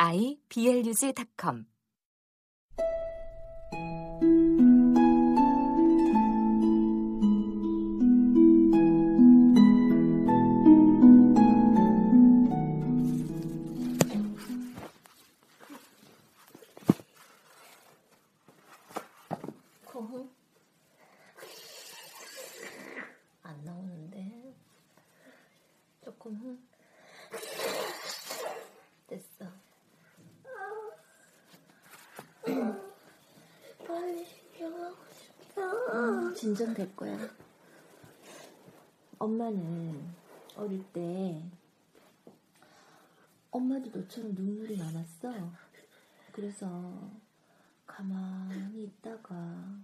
iblog.com 진정될 거야 엄마는 어릴 때 엄마도 너처럼 눈물이 많았어 그래서 가만히 있다가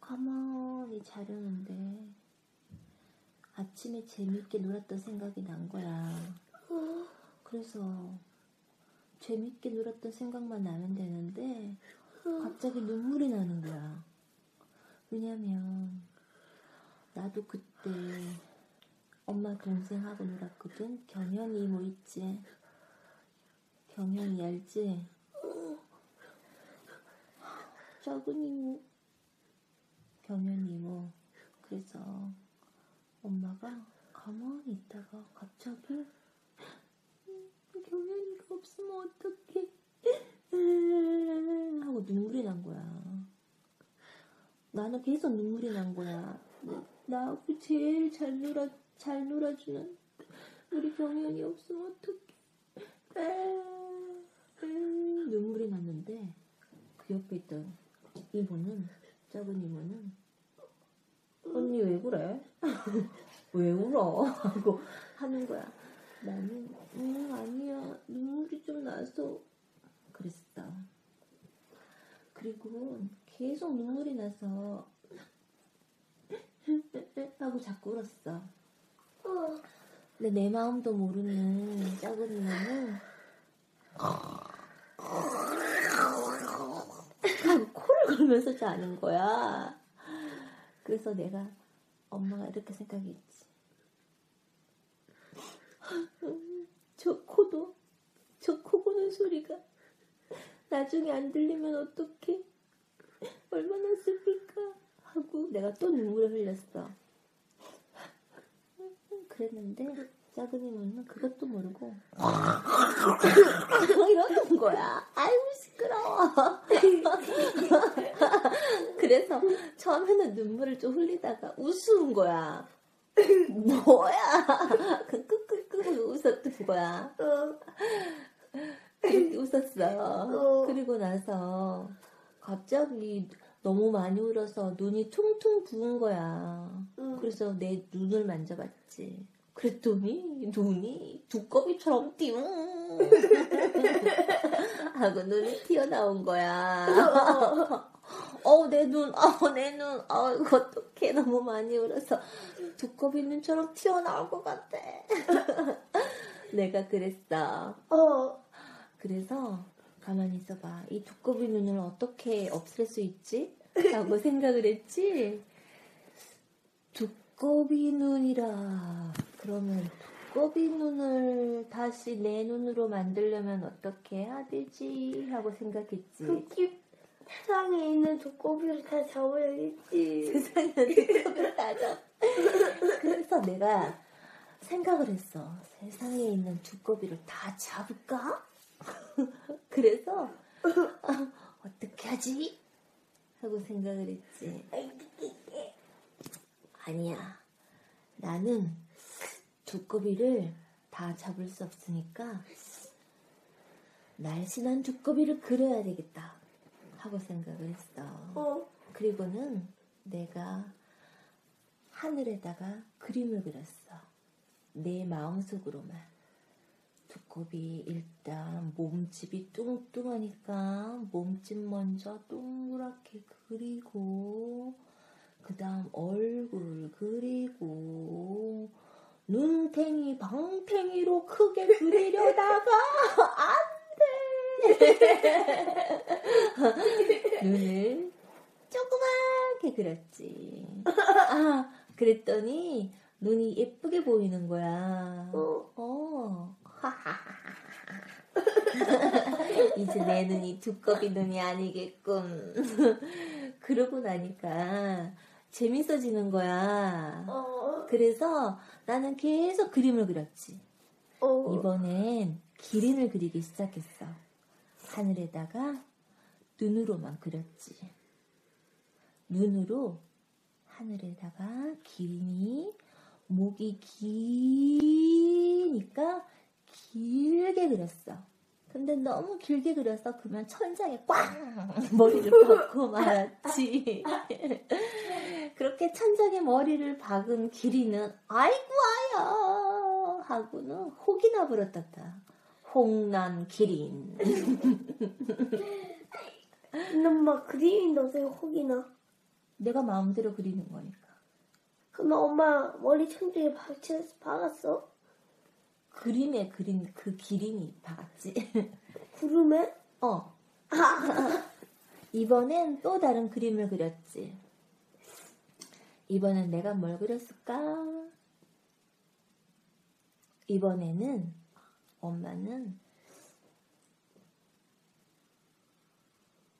가만히 자려는데 아침에 재밌게 놀았던 생각이 난 거야. 그래서 재밌게 놀았던 생각만 나면 되는데 갑자기 눈물이 나는 거야. 왜냐면 나도 그때 엄마 동생하고 놀았거든. 경현이 이모 있지? 경현이 알지? 작은 이모 경현 이모 그래서 엄마가 가만히 있다가 갑자기 음, 경현이가 없으면 어떡해 하고 눈물이 난 거야 나는 계속 눈물이 난 거야 나하고 제일 잘 놀아 잘 놀아주는 우리 경현이 없으면 어떡해 눈물이 났는데 그 옆에 있던 이모는 작은 이모는 언니 왜 그래? 왜 울어? 하고 하는 거야. 나는 음 아니야 눈물이 좀 나서 그랬어. 그리고 계속 눈물이 나서 하고 자꾸 울었어. 근데 내 마음도 모르는 작은 하고 코를 걸면서 자는 거야. 그래서 내가 엄마가 이렇게 생각했지. 저 코도 저 코 고는 소리가 나중에 안 들리면 어떡해? 얼마나 슬플까? 하고 내가 또 눈물을 흘렸어. 그랬는데 이모는 그것도 모르고 이러는 거야. 아이고 시끄러워. 그래서 처음에는 눈물을 좀 흘리다가 우스운 거야. 뭐야? 끄끄끄끄 웃었던 거야. 그렇게 웃었어. 그리고 나서 갑자기 너무 많이 울어서 눈이 퉁퉁 부은 거야. 그래서 내 눈을 만져봤지. 그랬더니 눈이 두꺼비처럼 띵 하고 눈이 튀어나온 거야. 어, 내 눈, 어, 내 눈, 어, 이거 어떡해. 너무 많이 울어서 두꺼비 눈처럼 튀어나올 것 같아. 내가 그랬어. 어. 그래서 가만히 있어봐. 이 두꺼비 눈을 어떻게 없앨 수 있지? 라고 생각을 했지. 두꺼비 눈이라. 그러면 두꺼비 눈을 다시 내 눈으로 만들려면 어떻게 해야 되지? 하고 생각했지. 그 세상에 있는 두꺼비를 다 잡아야겠지. 세상에 두꺼비를 다 잡. 그래서 내가 생각을 했어. 세상에 있는 두꺼비를 다 잡을까? 그래서 어, 어떻게 하지? 하고 생각을 했지. 아니야. 나는 두꺼비를 다 잡을 수 없으니까 날씬한 두꺼비를 그려야 되겠다 하고 생각을 했어. 어. 그리고는 내가 하늘에다가 그림을 그렸어. 내 마음속으로만. 두꺼비 일단 몸집이 뚱뚱하니까 몸집 먼저 동그랗게 그리고 그 다음 얼굴 그리고 눈탱이 방탱이로 크게 그리려다가 안돼 눈을 조그맣게 그렸지 아 그랬더니 눈이 예쁘게 보이는 거야 어. 어. 이제 내 눈이 두꺼비 눈이 아니겠군. 그러고 나니까 재밌어지는 거야. 어. 그래서 나는 계속 그림을 그렸지. 어. 이번엔 기린을 그리기 시작했어. 하늘에다가 눈으로만 그렸지. 눈으로 하늘에다가 기린이 목이 기니까 길게 그렸어. 근데 너무 길게 그려서 그러면 천장에 꽝 머리를 박고 말았지. 그렇게 천장에 머리를 박은 기린은 아이고 아야 하고는 혹이나 불었단다. 홍난 기린. 엄마 그림이 어떻게 혹이나? 내가 마음대로 그리는 거니까. 그럼 엄마 머리 천장에 박았어? 그림에 그린 그 기린이 박았지. 구름에? 어. 이번엔 또 다른 그림을 그렸지. 이번엔 내가 뭘 그렸을까? 이번에는 엄마는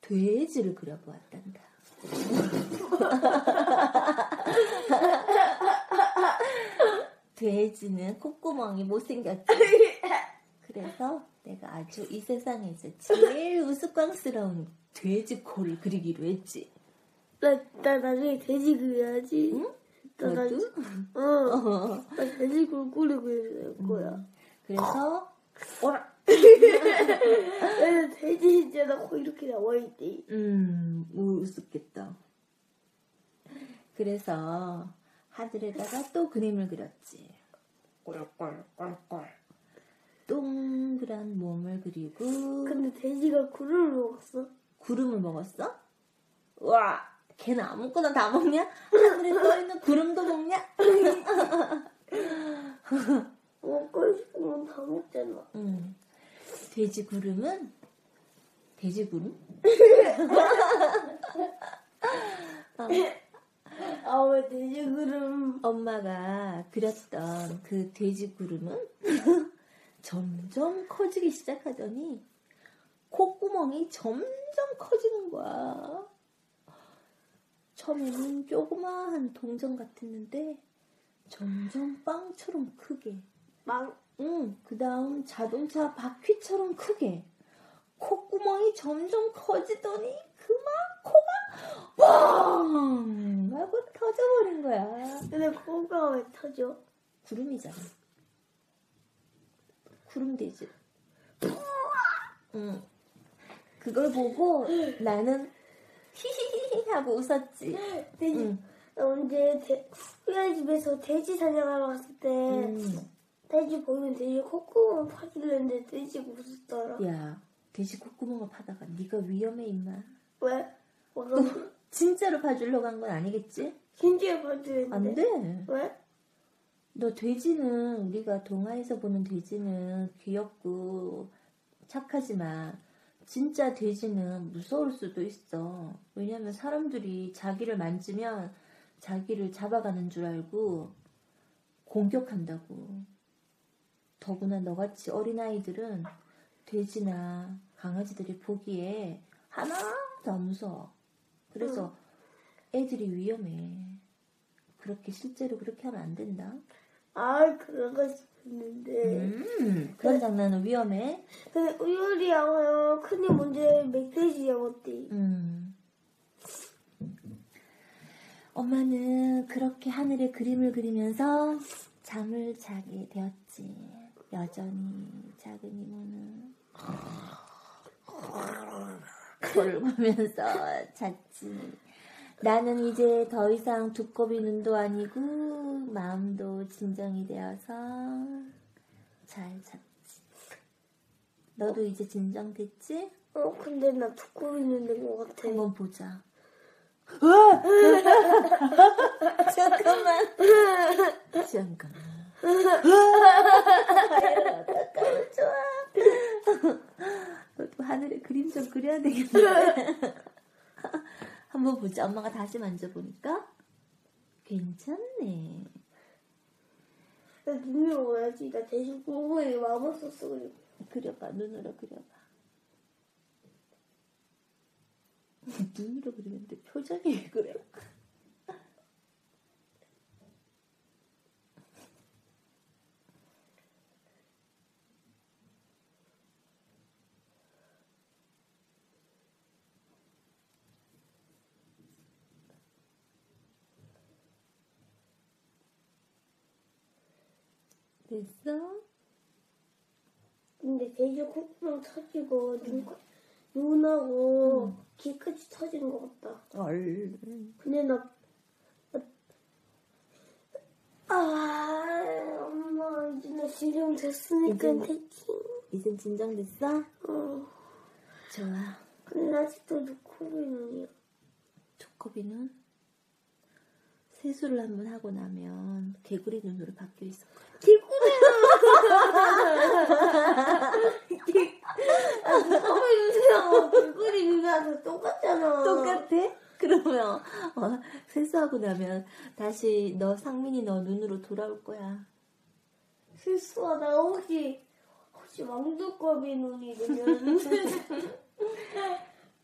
돼지를 그려보았단다. 돼지는 콧구멍이 못생겼지. 그래서 내가 아주 이 세상에서 제일 우스꽝스러운 돼지 코를 그리기로 했지. 나, 나 나중에 돼지 그려야지. 응? 나 나, 너도? 어. 어. 나 돼지 꿀꿀이 그릴 거야. 그래서 오라. 나는 돼지 진짜 코 이렇게 나와 있대. 음, 우습겠다. 그래서 하늘에다가 또 그림을 그렸지. 꼴꼴꼴꼴. 동그란 몸을 그리고 근데 돼지가 구름을 먹었어. 구름을 먹었어? 와, 걔는 아무거나 다 먹냐? 하늘에 떠있는 구름도 먹냐? 먹고 싶으면 다 먹잖아. 음. 돼지 구름은 돼지 구름? 아왜 돼지 구름? 엄마가 그렸던 그 돼지 구름은 점점 커지기 시작하더니 콧구멍이 점점 커지는 거야. 처음에는 조그마한 동전 같았는데 점점 빵처럼 크게. 막 응, 그 다음 자동차 바퀴처럼 크게. 콧구멍이 점점 커지더니 그만 코가 뻥! 하고 터져버린 거야. 근데 코가 왜 터져? 구름이잖아. 구름 돼지. 응. 그걸 보고 나는 히히히히 하고 웃었지. 돼지 응. 나 언제 돼, 후야 집에서 돼지 사냥하러 갔을 때 음. 돼지 보면 돼지 콧구멍 파질랬는데 돼지가 웃었더라. 야, 돼지 콧구멍을 파다가 네가 위험해 임마. 왜? 뭐가 진짜로 봐주려고 한 건 아니겠지? 진지해 봐주는데. 안 돼. 왜? 너 돼지는 우리가 동화에서 보는 돼지는 귀엽고 착하지만 진짜 돼지는 무서울 수도 있어. 왜냐면 사람들이 자기를 만지면 자기를 잡아가는 줄 알고 공격한다고. 더구나 너같이 어린아이들은 돼지나 강아지들이 보기에 하나도 안 무서워. 그래서 애들이 위험해. 그렇게 실제로 그렇게 하면 안 된다. 아 그러고 싶었는데. 음, 그런 장난은 위험해. 근데 우유리 양아요 큰일 문제 멧돼지 양어띠. 음, 엄마는 그렇게 하늘에 그림을 그리면서 잠을 자게 되었지. 여전히 작은 이모는 그걸 보면서 잤지. 나는 이제 더 이상 두꺼비 눈도 아니고 마음도 진정이 되어서 잘 잤지. 너도 이제 진정됐지? 어, 근데 나 두꺼비 눈 된 것 같아. 한번 보자. 잠깐만. 잠깐만. 어떡하면 좋아. 하늘에 그림 좀 그려야 되겠네. 한번 보자. 엄마가 다시 만져보니까 괜찮네. 나 눈이 오야지. 나 대신 공부에 마법서 쓰고 그려봐. 눈으로 그려봐. 눈으로 그리는데 표정이 왜 그래? 됐어? 근데 대신 콧구멍 터지고 눈, 눈하고 귀 끝이 터지는 것 같다. 얼. 근데 나, 나 아, 엄마, 이제 나 지금 됐으니까 이제- 됐지. 이젠 진정됐어? 어. 좋아. 근데 아직도 눈이야. 두꺼비는 세수를 한번 하고 나면 개구리 눈으로 바뀌어 있을 거야. 똑같잖아. 똑같아? 그러면 어, 세수하고 나면 다시 너 상민이 너 눈으로 돌아올 거야. 실수하다 혹시 혹시 왕두꺼비 눈이 되면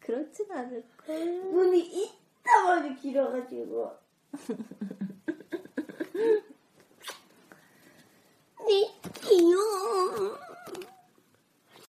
그렇진 않을 걸. 눈이 이따만이 길어가지고 に、よ。